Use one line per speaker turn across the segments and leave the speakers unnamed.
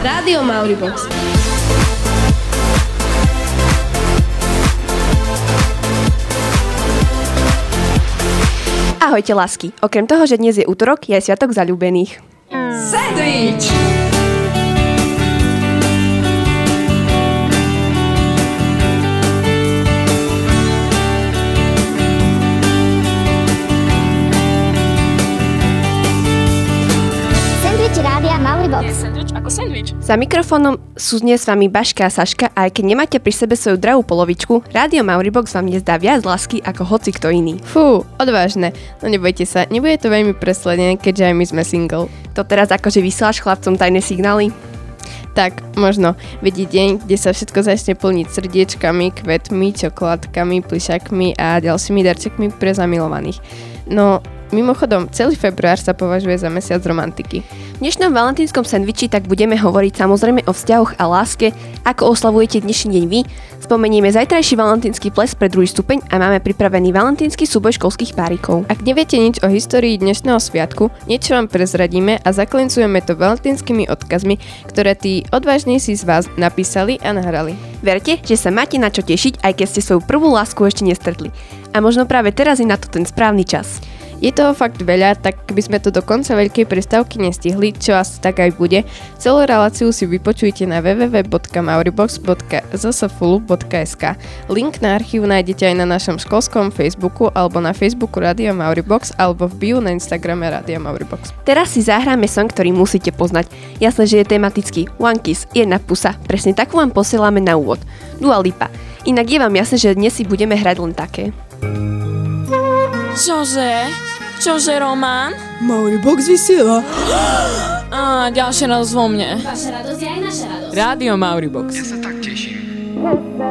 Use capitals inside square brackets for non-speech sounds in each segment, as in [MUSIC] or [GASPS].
Rádio Mauribox.
Ahojte lásky. Okrem toho, že dnes je útorok, je aj sviatok zalúbených.
Sandwich!
Sandwich
ako sandwich.
Za mikrofónom sú dnes s vami Baška a Saška a aj keď nemáte pri sebe svoju dravú polovičku, Rádio Mauribox vám dnes dá viac lásky ako hoci kto iný.
Fú, odvážne. No nebojte sa, nebude to veľmi presledené, keďže aj my sme single.
To teraz akože vysielaš chlapcom tajné signály?
Tak, možno, vedí deň, kde sa všetko začne plniť srdiečkami, kvetmi, čokoládkami, plišakmi a ďalšími darčekmi pre zamilovaných. No, mimochodom, celý február sa považuje za mesiac romantiky.
V dnešnom valentínskom sendviči tak budeme hovoriť samozrejme o vzťahoch a láske, ako oslavujete dnešný deň vy, spomenieme zajtrajší valentínsky ples pre druhý stupeň a máme pripravený valentínsky súboj školských párikov.
Ak neviete nič o histórii dnešného sviatku, niečo vám prezradíme a zaklincujeme to valentínskymi odkazmi, ktoré tí odvážnejší z vás napísali a nahrali.
Verte, že sa máte na čo tešiť, aj keď ste svoju prvú lásku ešte nestretli. A možno práve teraz je na to ten správny čas.
Je toho fakt veľa, tak keby sme to do konca veľkej prestávky nestihli, čo asi tak aj bude, celú reláciu si vypočujte na www.mauribox.zsfulu.sk Link na archív nájdete aj na našom školskom Facebooku alebo na Facebooku Radio Mauribox alebo v bio na Instagrame Radio Mauribox.
Teraz si zahráme song, ktorý musíte poznať. Jasné, že je tematický. One Kiss, jedna pusa. Presne takú vám posielame na úvod. Dua Lipa. Inak je vám jasné, že dnes si budeme hrať len také.
Čože? Čože, Román?
Mauribox vysiela. [GASPS]
Á, ďalšia radosť vo mne.
Vaša radosť je aj naša radosť.
Rádio Mauribox.
Let me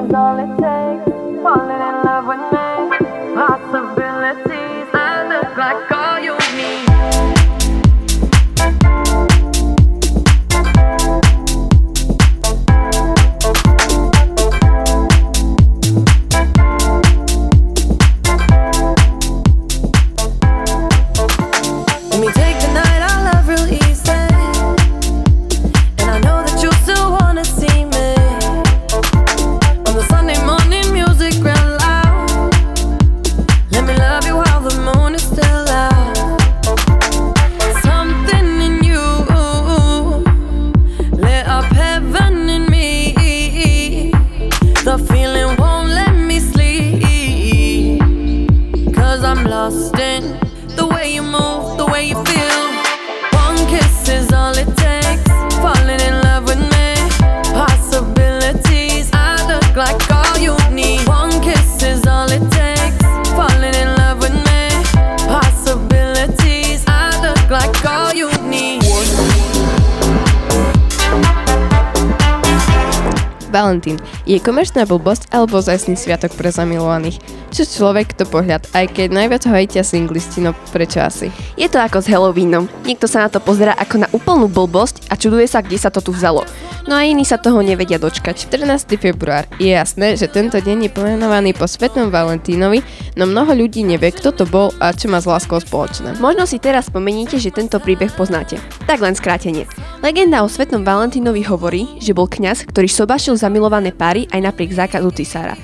Je komerčná blbosť alebo zajstný sviatok pre zamilovaných? Čo človek, to pohľad, aj keď najviac ho hejtia singlisti, no prečo asi?
Je to ako s Halloweenom. Niekto sa na to pozera ako na úplnú blbosť a čuduje sa, kde sa to tu vzalo. No a iní sa toho nevedia dočkať.
14. február. Je jasné, že tento deň je pomenovaný po Svetom Valentínovi, no mnoho ľudí nevie, kto to bol a čo má s láskou spoločné.
Možno si teraz spomeníte, že tento príbeh poznáte. Tak len skrátenie. Legenda o Svetom Valentínovi hovorí, že bol kňaz, ktorý sobašil zamilované páry aj napriek zákazu cisára.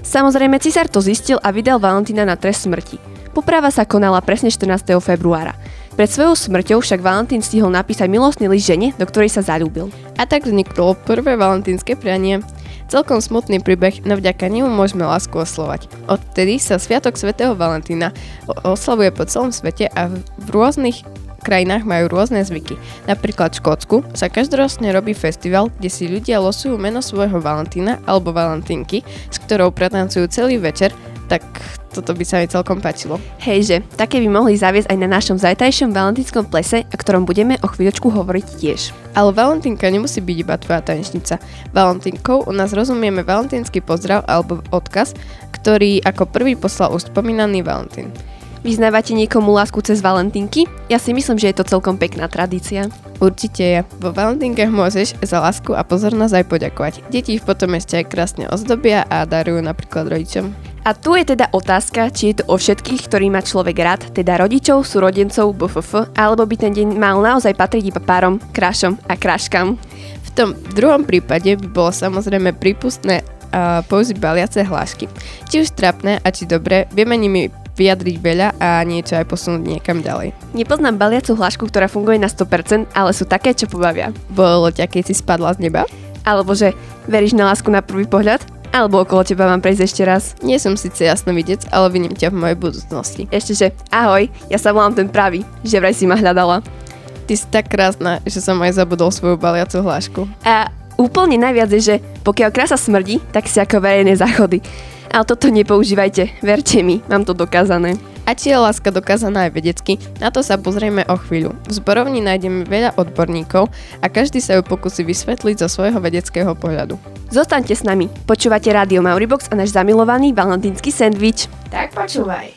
Samozrejme, cisár to zistil a vydal Valentína na trest smrti. Poprava sa konala presne 14. februára. Pred svojou smrťou však Valentín stihol napísať milostný list žene, do ktorej sa zalúbil.
A tak vzniklo prvé valentínske prianie. Celkom smutný príbeh, no vďaka nemu môžeme lásku oslovať. Odtedy sa Sviatok svätého Valentína oslavuje po celom svete a v rôznych krajinách majú rôzne zvyky. Napríklad v Škótsku sa každoročne robí festival, kde si ľudia losujú meno svojho Valentína alebo Valentínky, s ktorou pretancujú celý večer, tak toto by sa mi celkom páčilo.
Hejže, také by mohli zaviesť aj na našom zajtrajšom valentínskom plese, o ktorom budeme o chvíľočku hovoriť tiež.
Ale Valentínka nemusí byť iba tvoja tanečnica. Valentínkou u nás rozumieme valentínsky pozdrav alebo odkaz, ktorý ako prvý poslal už spomínaný Valentín.
Vyznávate niekomu lásku cez Valentínky? Ja si myslím, že je to celkom pekná tradícia.
Určite je. Vo Valentínkach môžeš za lásku a pozornosť aj poďakovať. Deti ich potom ešte aj krásne ozdobia a darujú napríklad rodičom.
A tu je teda otázka, či je to o všetkých, ktorí má človek rád, teda rodičov, súrodencov, BFF, alebo by ten deň mal naozaj patriť iba párom, krášom a kráškam.
V tom druhom prípade by bolo samozrejme prípustné uh, použiť baliace hlášky. Či už trapné a či dobré, vieme nimi vyjadriť veľa a niečo aj posunúť niekam ďalej.
Nepoznám baliacu hlášku, ktorá funguje na 100%, ale sú také, čo pobavia.
Bolo ťa, keď si spadla z neba?
Alebo že veríš na lásku na prvý pohľad? Alebo okolo teba mám prejsť ešte raz.
Nie som síce jasnovidec, ale vidím ťa v mojej budúcnosti.
Ešte, že ahoj, ja sa volám ten pravý, že vraj si ma hľadala.
Ty si tak krásna, že som aj zabudol svoju baliacu hlášku.
A úplne najviac je, že pokiaľ krása smrdí, tak si ako verejné záchody. Ale toto nepoužívajte, verte mi, mám to dokázané.
A či je láska dokázaná aj vedecky, na to sa pozrieme o chvíľu. V zborovni nájdeme veľa odborníkov a každý sa ju pokusí vysvetliť zo svojho vedeckého pohľadu.
Zostaňte s nami, počúvate Rádio Mauribox a náš zamilovaný valentínsky sendvič.
Tak počúvaj.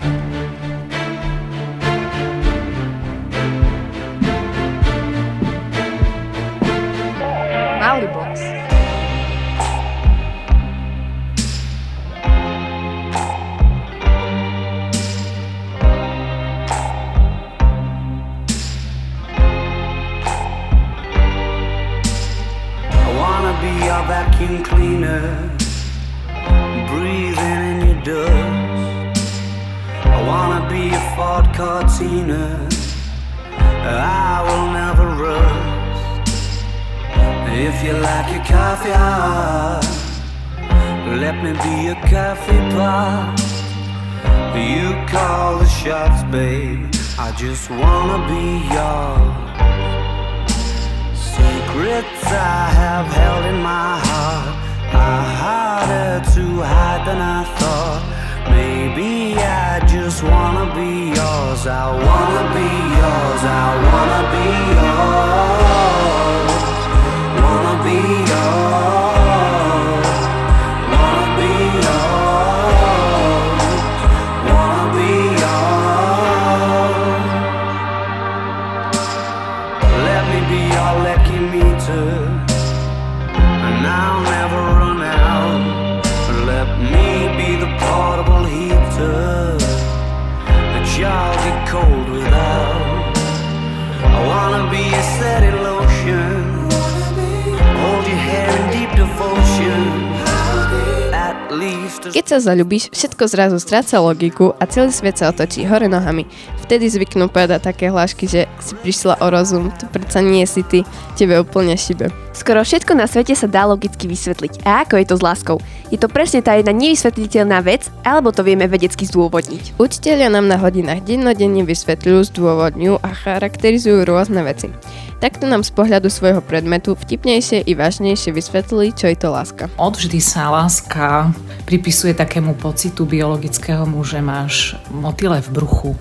Just wanna be yours. I wanna be yours. I wanna
Keď sa zalúbiš, všetko zrazu stráca logiku a celý svet sa otočí hore nohami. Vtedy zvyknú povedať také hlášky, že si prišla o rozum, to predsa nie si ty, tebe úplne šibe.
Skoro všetko na svete sa dá logicky vysvetliť. A ako je to s láskou? Je to presne tá jedna nevysvetliteľná vec, alebo to vieme vedecky zdôvodniť?
Učiteľia nám na hodinách dennodenne vysvetľujú, zdôvodňujú a charakterizujú rôzne veci. Takto nám z pohľadu svojho predmetu vtipnejšie i vážnejšie vysvetlili, čo je to láska.
Odvždy sa láska pripisuje takému pocitu biologického, že máš motyle v bruchu.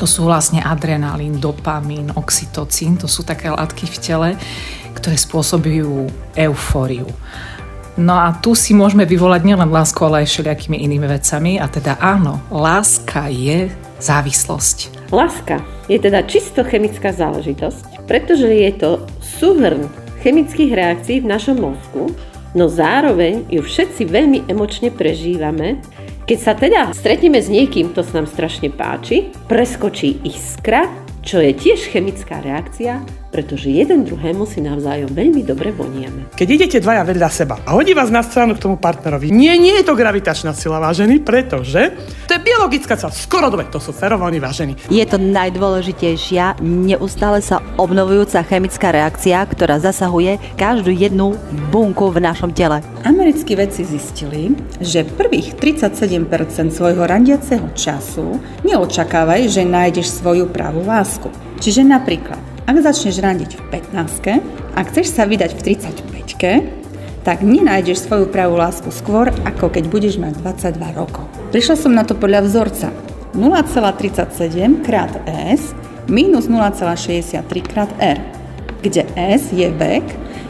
To sú vlastne adrenalín, dopamín, oxytocín, to sú také látky v tele, ktoré spôsobujú eufóriu. No a tu si môžeme vyvolať nielen lásku, ale aj všelijakými inými vecami. A teda áno, láska je závislosť.
Láska je teda čisto chemická záležitosť, pretože je to súhrn chemických reakcií v našom mozgu, no zároveň ju všetci veľmi emočne prežívame. Keď sa teda stretneme s niekým, to sa nám strašne páči, preskočí iskra, čo je tiež chemická reakcia, pretože jeden druhému si navzájom veľmi dobre voniame.
Keď idete dvaja vedľa seba a hodí vás na stranu k tomu partnerovi, nie, nie je to gravitačná sila, vážený, pretože to je biologická sila, skoro dobe, to sú feromóny, vážený.
Je to najdôležitejšia, neustále sa obnovujúca chemická reakcia, ktorá zasahuje každú jednu bunku v našom tele.
Americkí vedci zistili, že prvých 37% svojho randiaceho času neočakávaj, že nájdeš svoju pravú lásku. Čiže napríklad, ak začneš randiť v 15 a chceš sa vydať v 35 tak nenájdeš svoju pravú lásku skôr, ako keď budeš mať 22 rokov. Prišla som na to podľa vzorca 0,37 krát S minus 0,63 krát R, kde S je vek,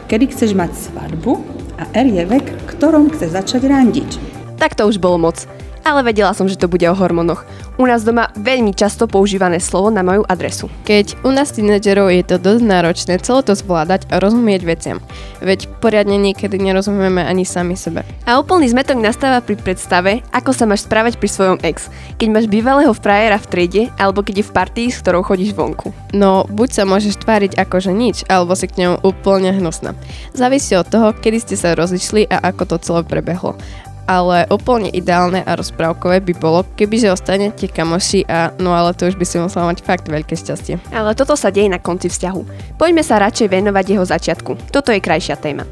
kedy chceš mať svadbu a R je vek, ktorom chceš začať randiť.
Tak to už bolo moc. Ale vedela som, že to bude o hormónoch. U nás doma veľmi často používané slovo na moju adresu.
Keď u nás tínedžerov je to dosť náročné celé to zvládať a rozumieť veciam. Veď poriadne niekedy nerozumieme ani sami sebe.
A úplný zmetok nastáva pri predstave, ako sa máš správať pri svojom ex. Keď máš bývalého frajera v triede, alebo keď je v partii, s ktorou chodíš vonku.
No, buď sa môžeš tváriť ako že nič, alebo si k ňom úplne hnusná. Závisí od toho, kedy ste sa rozišli a ako to celé prebehlo ale úplne ideálne a rozprávkové by bolo, kebyže ostanete kamoši a no ale to už by si musela mať fakt veľké šťastie.
Ale toto sa deje na konci vzťahu. Poďme sa radšej venovať jeho začiatku. Toto je krajšia téma.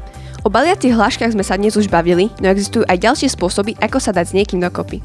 O baliacich hláškach sme sa dnes už bavili, no existujú aj ďalšie spôsoby, ako sa dať s niekým dokopy.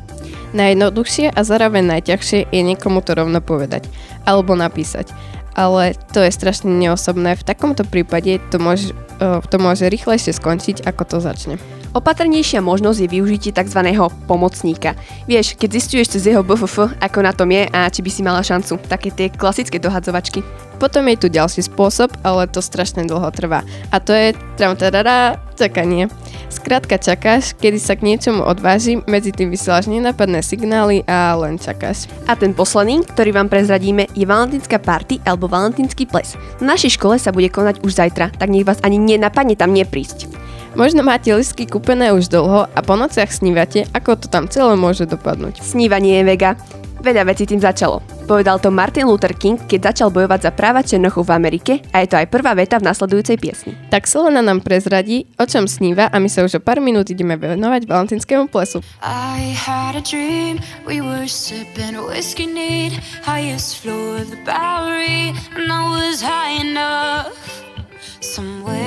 Najjednoduchšie a zároveň najťažšie je niekomu to rovno povedať alebo napísať. Ale to je strašne neosobné. V takomto prípade to môže, to môže rýchlejšie skončiť, ako to začne.
Opatrnejšia možnosť je využitie tzv. pomocníka. Vieš, keď zistuješ cez jeho BFF, ako na tom je a či by si mala šancu. Také tie klasické dohadzovačky.
Potom je tu ďalší spôsob, ale to strašne dlho trvá. A to je tramtarara, čakanie. Skrátka čakáš, kedy sa k niečomu odváži, medzi tým vysielaš nenápadné signály a len čakáš.
A ten posledný, ktorý vám prezradíme, je valentínska party alebo valentínsky ples. Na našej škole sa bude konať už zajtra, tak nech vás ani nenapadne tam neprísť.
Možno máte listky kúpené už dlho a po nociach snívate, ako to tam celé môže dopadnúť.
Snívanie je vega. Veľa vecí tým začalo. Povedal to Martin Luther King, keď začal bojovať za práva Černochov v Amerike a je to aj prvá veta v nasledujúcej piesni.
Tak Selena nám prezradí, o čom sníva a my sa už o pár minút ideme venovať valentínskému plesu. I had a dream, we were sipping whiskey neat, highest floor of the Bowery, and I was high enough. Somewhere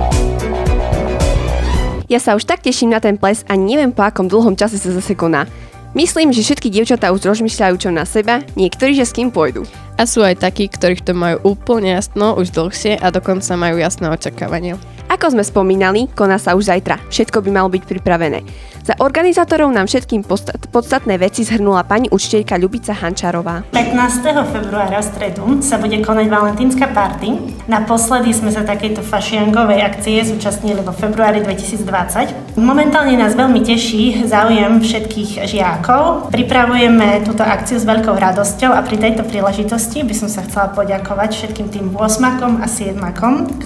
Ja sa už tak teším na ten ples a neviem po akom dlhom čase sa zase koná. Myslím, že všetky dievčatá už rozmýšľajú čo na seba, niektorí, že s kým pôjdu.
A sú aj takí, ktorých to majú úplne jasno už dlhšie a dokonca majú jasné očakávania.
Ako sme spomínali, koná sa už zajtra. Všetko by malo byť pripravené. Za organizátorov nám všetkým podstat- podstatné veci zhrnula pani učiteľka Ľubica Hančarová.
15. februára v stredu sa bude konať valentínska party. Naposledy sme sa takejto fašiangovej akcie zúčastnili vo februári 2020. Momentálne nás veľmi teší záujem všetkých žiakov. Pripravujeme túto akciu s veľkou radosťou a pri tejto príležitosti by som sa chcela poďakovať všetkým tým 8 a 7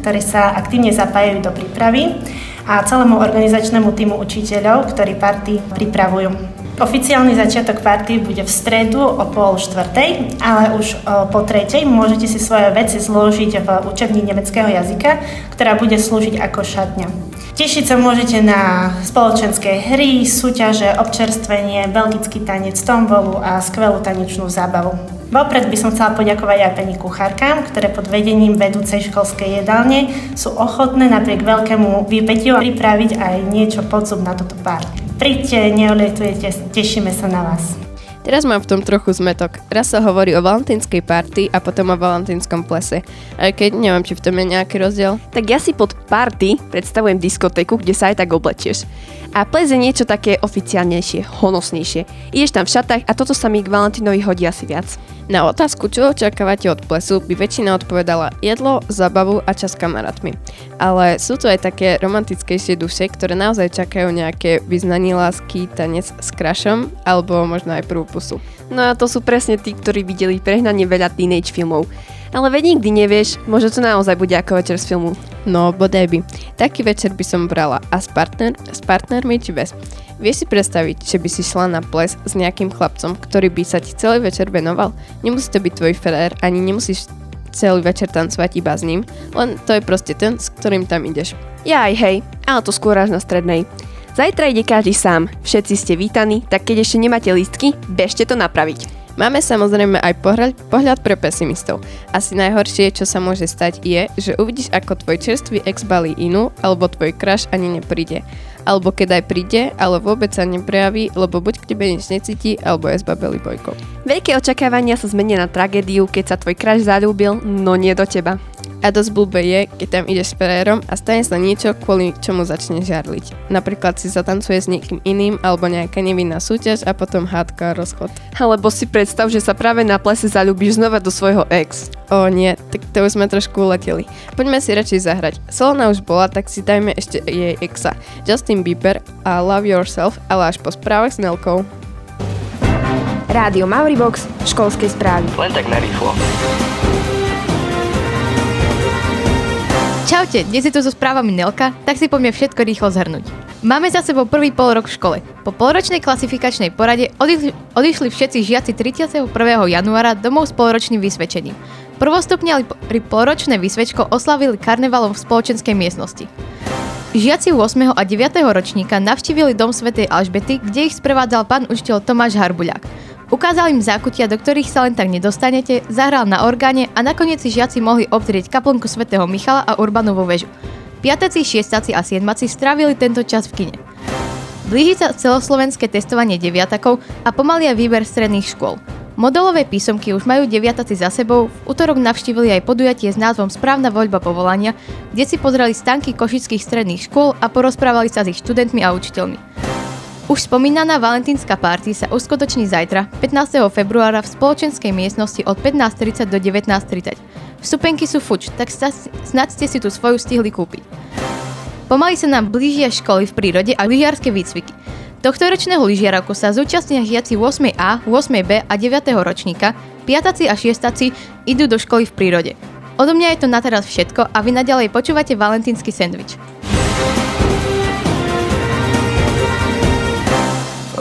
ktorí sa aktívne zapájajú do prípravy a celému organizačnému týmu učiteľov, ktorí party pripravujú. Oficiálny začiatok party bude v stredu o pol štvrtej, ale už po tretej môžete si svoje veci zložiť v učebni nemeckého jazyka, ktorá bude slúžiť ako šatňa. Tešiť sa môžete na spoločenské hry, súťaže, občerstvenie, belgický tanec, tombolu a skvelú tanečnú zábavu. Vopred by som chcela poďakovať aj pani kuchárkám, ktoré pod vedením vedúcej školskej jedálne sú ochotné napriek veľkému výpetiu pripraviť aj niečo podzub na toto pár. Príďte, neolietujete, tešíme sa na vás.
Teraz mám v tom trochu zmetok. Raz sa hovorí o valentínskej party a potom o valentínskom plese. Aj keď neviem, či v tom je nejaký rozdiel.
Tak ja si pod party predstavujem diskotéku, kde sa aj tak oblečieš. A ples je niečo také oficiálnejšie, honosnejšie. Ideš tam v šatách a toto sa mi k Valentínovi hodí asi viac.
Na otázku, čo očakávate od plesu, by väčšina odpovedala jedlo, zabavu a čas s kamarátmi. Ale sú tu aj také romantickejšie duše, ktoré naozaj čakajú nejaké vyznanie lásky, tanec s krašom alebo možno aj prvú pusu.
No a to sú presne tí, ktorí videli prehnanie veľa teenage filmov. Ale veď nikdy nevieš, možno to naozaj bude ako večer z filmu.
No, bodaj by. Taký večer by som brala a s, partner, s partnermi či bez. Vieš si predstaviť, že by si šla na ples s nejakým chlapcom, ktorý by sa ti celý večer venoval? Nemusí to byť tvoj frér, ani nemusíš celý večer tancovať iba s ním, len to je proste ten, s ktorým tam ideš.
Ja aj hej, ale to skôr až na strednej. Zajtra ide každý sám, všetci ste vítaní, tak keď ešte nemáte lístky, bežte to napraviť.
Máme samozrejme aj pohľad, pre pesimistov. Asi najhoršie, čo sa môže stať, je, že uvidíš, ako tvoj čerstvý ex balí inú, alebo tvoj crush ani nepríde. Alebo keď aj príde, ale vôbec sa neprejaví, lebo buď k tebe nič necíti, alebo je zbabelý bojko.
Veľké očakávania sa zmenia na tragédiu, keď sa tvoj crush zalúbil, no nie do teba.
A dosť blbé je, keď tam ideš s frajerom a stane sa niečo, kvôli čomu začne žarliť. Napríklad si zatancuje s niekým iným alebo nejaká nevinná súťaž a potom hádka a rozchod.
Alebo si predstav, že sa práve na plese zalúbiš znova do svojho ex.
O nie, tak to už sme trošku uleteli. Poďme si radšej zahrať. Solona už bola, tak si dajme ešte jej exa. Justin Bieber a Love Yourself, ale až po správach s Nelkou.
Rádio Mauribox, školskej správy.
Len tak narýchlo.
Čaute, dnes je tu so správami Nelka, tak si poďme všetko rýchlo zhrnúť. Máme za sebou prvý pol rok v škole. Po polročnej klasifikačnej porade odišli, odišli všetci žiaci 31. januára domov s polročným vysvedčením. Prvostupne pri polročné vysvedčko oslavili karnevalom v spoločenskej miestnosti. Žiaci 8. a 9. ročníka navštívili dom svätej Alžbety, kde ich sprevádzal pán učiteľ Tomáš Harbuľák. Ukázal im zákutia, do ktorých sa len tak nedostanete, zahral na orgáne a nakoniec si žiaci mohli obzrieť kaplnku svätého Michala a Urbanovú väžu. Piataci, šiestaci a siedmaci strávili tento čas v kine. Blíži sa celoslovenské testovanie deviatakov a pomalia výber stredných škôl. Modelové písomky už majú deviataci za sebou, v útorok navštívili aj podujatie s názvom Správna voľba povolania, kde si pozreli stanky košických stredných škôl a porozprávali sa s ich študentmi a učiteľmi. Už spomínaná valentínska party sa uskutoční zajtra, 15. februára v spoločenskej miestnosti od 15.30 do 19.30. Vstupenky sú fuč, tak sa, snad ste si tu svoju stihli kúpiť. Pomaly sa nám blížia školy v prírode a lyžiarske výcviky. Tohto ročného lyžiarovku sa zúčastnia žiaci 8A, 8B a 9. ročníka, piataci a šiestaci idú do školy v prírode. Odo mňa je to na teraz všetko a vy naďalej počúvate valentínsky sendvič.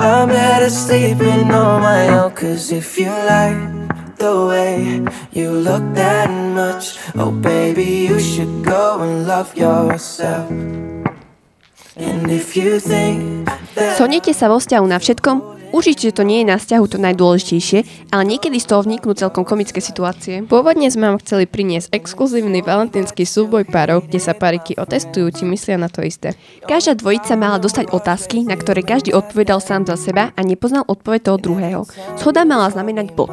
I'm better sleeping on my own. Cause if you like the way you look that much, oh baby, you should go and love yourself. And if you think
Shodnete sa vo vzťahu na všetkom? Určite to nie je na vzťahu to najdôležitejšie, ale niekedy z toho vniknú celkom komické situácie.
Pôvodne sme vám chceli priniesť exkluzívny valentínsky súboj párov, kde sa pariky otestujú, či myslia na to isté.
Každá dvojica mala dostať otázky, na ktoré každý odpovedal sám za seba a nepoznal odpoveď toho druhého. Schoda mala znamenať bod.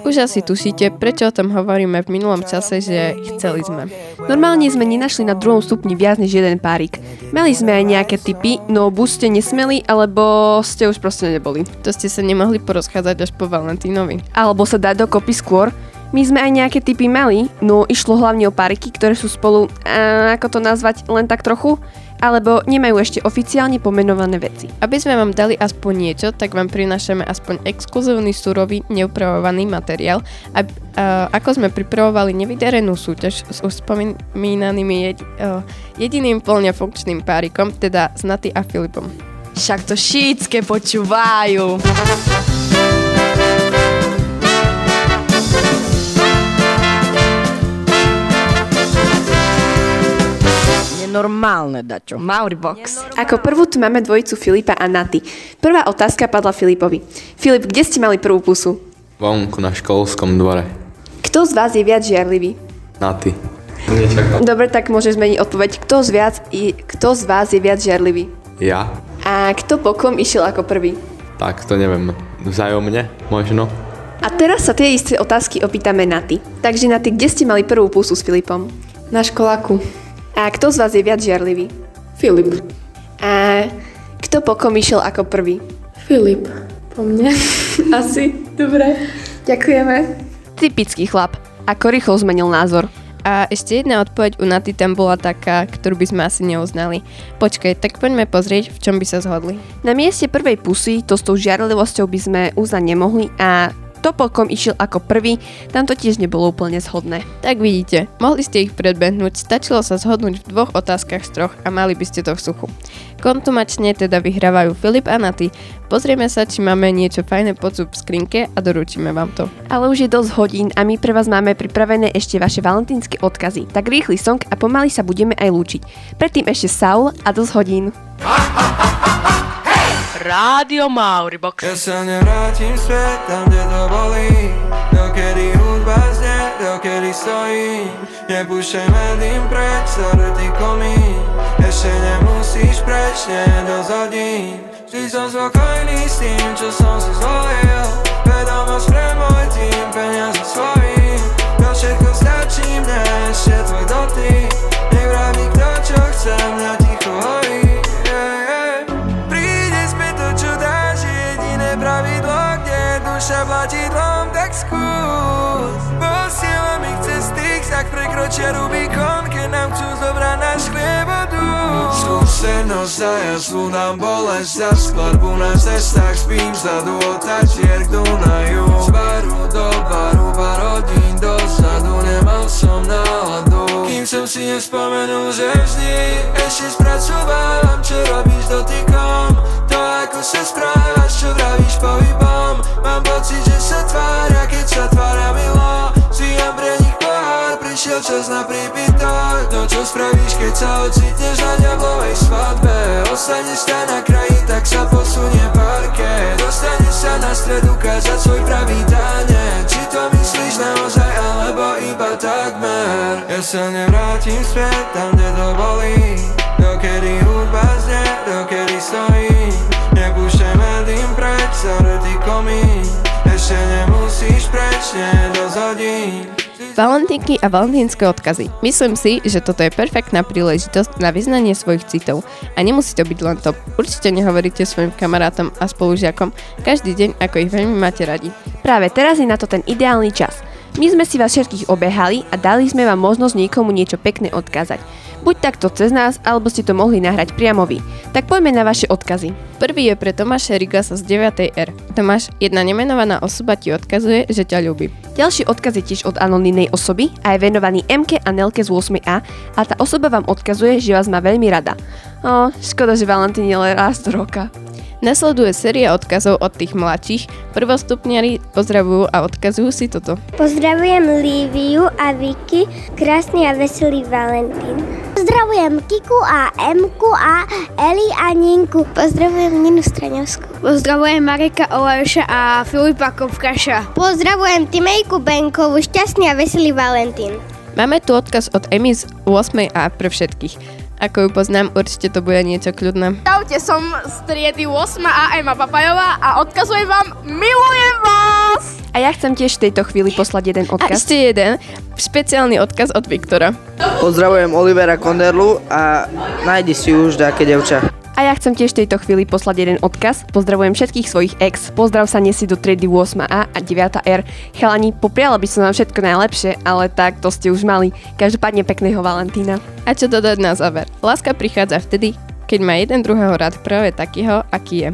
Už asi tušíte, prečo o tom hovoríme v minulom čase, že chceli sme.
Normálne sme nenašli na druhom stupni viac než jeden párik. Mali sme aj nejaké typy, no buď ste nesmeli, alebo ste už proste neboli.
To ste sa nemohli porozchádzať až po Valentínovi.
Alebo sa dať dokopy skôr, My sme aj nejaké typy mali, no išlo hlavne o pariky, ktoré sú spolu, a, ako to nazvať, len tak trochu, alebo nemajú ešte oficiálne pomenované veci.
Aby sme vám dali aspoň niečo, tak vám prinášame aspoň exkluzívny surový neupravovaný materiál, a, a, ako sme pripravovali nevydarenú súťaž s už spomínanými jedi, a, jediným plne funkčným párikom, teda s Naty a Filipom.
Však to šítske počúvajú.
Normálne, dačo.
Mauribox. Ako prvú tu máme dvojicu Filipa a Naty. Prvá otázka padla Filipovi. Filip, kde ste mali prvú pusu?
Vonku na školskom dvore.
Kto z vás je viac žiarlivý?
Na ty.
Dobre, tak môžeš zmeniť odpoveď. Kto z, viac, i- kto z vás je viac žiarlivý?
Ja?
A kto bokom išiel ako prvý?
Tak to neviem. Vzájomne možno.
A teraz sa tie isté otázky opýtame Naty. Takže Naty, kde ste mali prvú pusu s Filipom? Na školáku. A kto z vás je viac žiarlivý? Filip. A kto bokom išiel ako prvý? Filip. Po mne. [LAUGHS] Asi. Dobre. Ďakujeme. Typický chlap. Ako rýchlo zmenil názor.
A ešte jedna odpoveď u Naty tam bola taká, ktorú by sme asi neuznali. Počkaj, tak poďme pozrieť, v čom by sa zhodli.
Na mieste prvej pusy to s tou žiarlivosťou by sme uznať nemohli a to pokom išiel ako prvý, tam to tiež nebolo úplne shodné.
Tak vidíte, mohli ste ich predbehnúť, stačilo sa zhodnúť v dvoch otázkach z troch a mali by ste to v suchu. Kontumačne teda vyhrávajú Filip a Naty. Pozrieme sa, či máme niečo fajné pod zub v skrinke a doručíme vám to.
Ale už je dosť hodín a my pre vás máme pripravené ešte vaše valentínske odkazy. Tak rýchly song a pomaly sa budeme aj lúčiť. Predtým ešte Saul a dosť hodín.
Rádio Mauribox.
Ja sa nevrátim späť tam, kde to bolí Dokedy hudba znie, dokedy stojím Nepúšťaj médiím preč, zaretý komín Ešte nemusíš preč, nie je dosť hodín Vždy som spokojný s tým, čo som si zvolil Vedomosť pre môj tým, peniaze svojím To všetko stačí mne, ešte tvoj dotyk Nech vraví kto čo chce, mňa ticho hojí platidlom, tak skús. Posiela mi chce styk, tak prekročia Rubikon, keď nám chcú zobrať náš dús. Skúsenosť za jazvu nám bolesť za skladbu na cestách, spím vzadu od tatier k Dunaju. Z baru do baru, pár hodín dozadu, nemal som náladu. Kým som si nespomenul, že vždy ešte spracovávam, čas na prípitok To čo spravíš, keď sa ocitneš na diablovej svadbe? Ostaneš tam na kraji, tak sa posunie parke. Dostaneš sa na stred ukázať svoj pravý tanec. Či to myslíš naozaj, alebo iba takmer? Ja sa nevrátim späť tam, kde to bolí Dokedy hudba znie, dokedy stojím Nepúšťaj médiím preč, zaretý komín Ešte nemusíš preč, nie je dosť hodín
Valentínky a valentínske odkazy. Myslím si, že toto je perfektná príležitosť na vyznanie svojich citov. A nemusí to byť len to. Určite nehovoríte svojim kamarátom a spolužiakom každý deň, ako ich veľmi máte radi.
Práve teraz je na to ten ideálny čas. My sme si vás všetkých obehali a dali sme vám možnosť niekomu niečo pekné odkázať. Buď takto cez nás, alebo ste to mohli nahrať priamo vy. Tak poďme na vaše odkazy.
Prvý je pre Tomáša Rigasa z 9. R. Tomáš, jedna nemenovaná osoba ti odkazuje, že ťa ľúbi.
Ďalší odkaz je tiež od anonymnej osoby a je venovaný MK a Nelke z 8A a tá osoba vám odkazuje, že vás má veľmi rada. O, škoda, že Valentín je len raz do roka.
Nasleduje séria odkazov od tých mladších. Prvostupniari pozdravujú a odkazujú si toto.
Pozdravujem Líviu a Vicky, krásny a veselý Valentín. Pozdravujem Kiku a Emku a Eli a Ninku. Pozdravujem Ninu Straňovskú.
Pozdravujem Mareka Olajuša a Filipa Kovkaša.
Pozdravujem Timejku Benkovú, šťastný a veselý Valentín.
Máme tu odkaz od Emy z 8A pre všetkých. Ako ju poznám, určite to bude niečo kľudné.
Čaute, som z triedy 8 a Ema Papajová a odkazujem vám Milujem vás!
A ja chcem tiež v tejto chvíli poslať jeden
A
odkaz.
ešte jeden, špeciálny odkaz od Viktora.
Pozdravujem Olivera Konderlu a nájdi si už také devča.
A ja chcem tiež v tejto chvíli poslať jeden odkaz. Pozdravujem všetkých svojich ex. Pozdrav sa nesie do triedy 8A a 9R. Chalani, popriala by som vám všetko najlepšie, ale tak to ste už mali. Každopádne pekného Valentína.
A čo dodať na záver? Láska prichádza vtedy, keď má jeden druhého rád práve takého, aký je.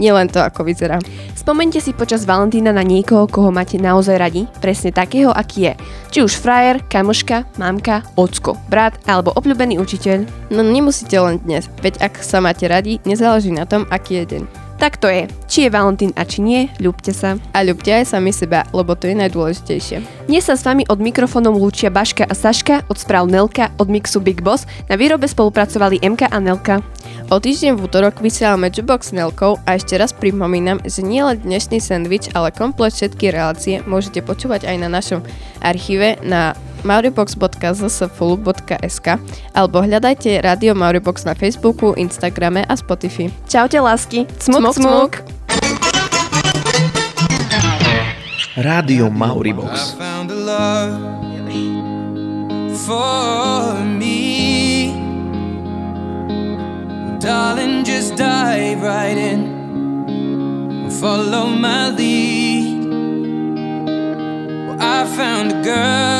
Nie len to, ako vyzerá.
Spomente si počas Valentína na niekoho, koho máte naozaj radi, presne takého, aký je. Či už frajer, kamoška, mamka, ocko, brat alebo obľúbený učiteľ.
No nemusíte len dnes, veď ak sa máte radi, nezáleží na tom, aký je deň.
Tak to je. Či je Valentín a či nie, ľúbte sa.
A ľúbte aj sami seba, lebo to je najdôležitejšie.
Dnes sa s vami od mikrofónom lúčia Baška a Saška, od správ Nelka, od mixu Big Boss. Na výrobe spolupracovali MK a Nelka.
O týždeň v útorok vysielame Jukebox s Nelkou a ešte raz pripomínam, že nielen dnešný sandwich, ale komplet všetky relácie môžete počúvať aj na našom archíve na mauribox.zsfulu.sk alebo hľadajte Radio Mauribox na Facebooku, Instagrame a Spotify.
Čaute lásky. Cmuk, cmuk.
Rádio Mauribox.
found a love for me. Darling, just dive right in. Follow my lead. Well, I found a girl,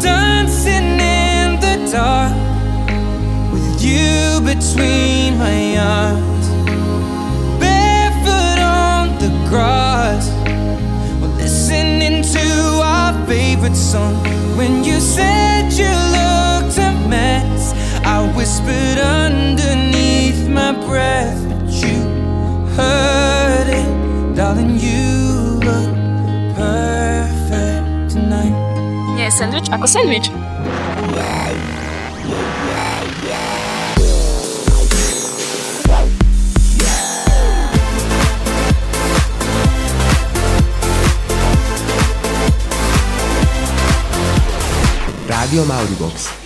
Dancing in the dark with you between my arms, barefoot on the grass. Listening to our favorite song. When you said you looked a mess, I whispered underneath my breath, but you heard it, darling. You
Sandwich ako sandwich.
Rádio Mauribox.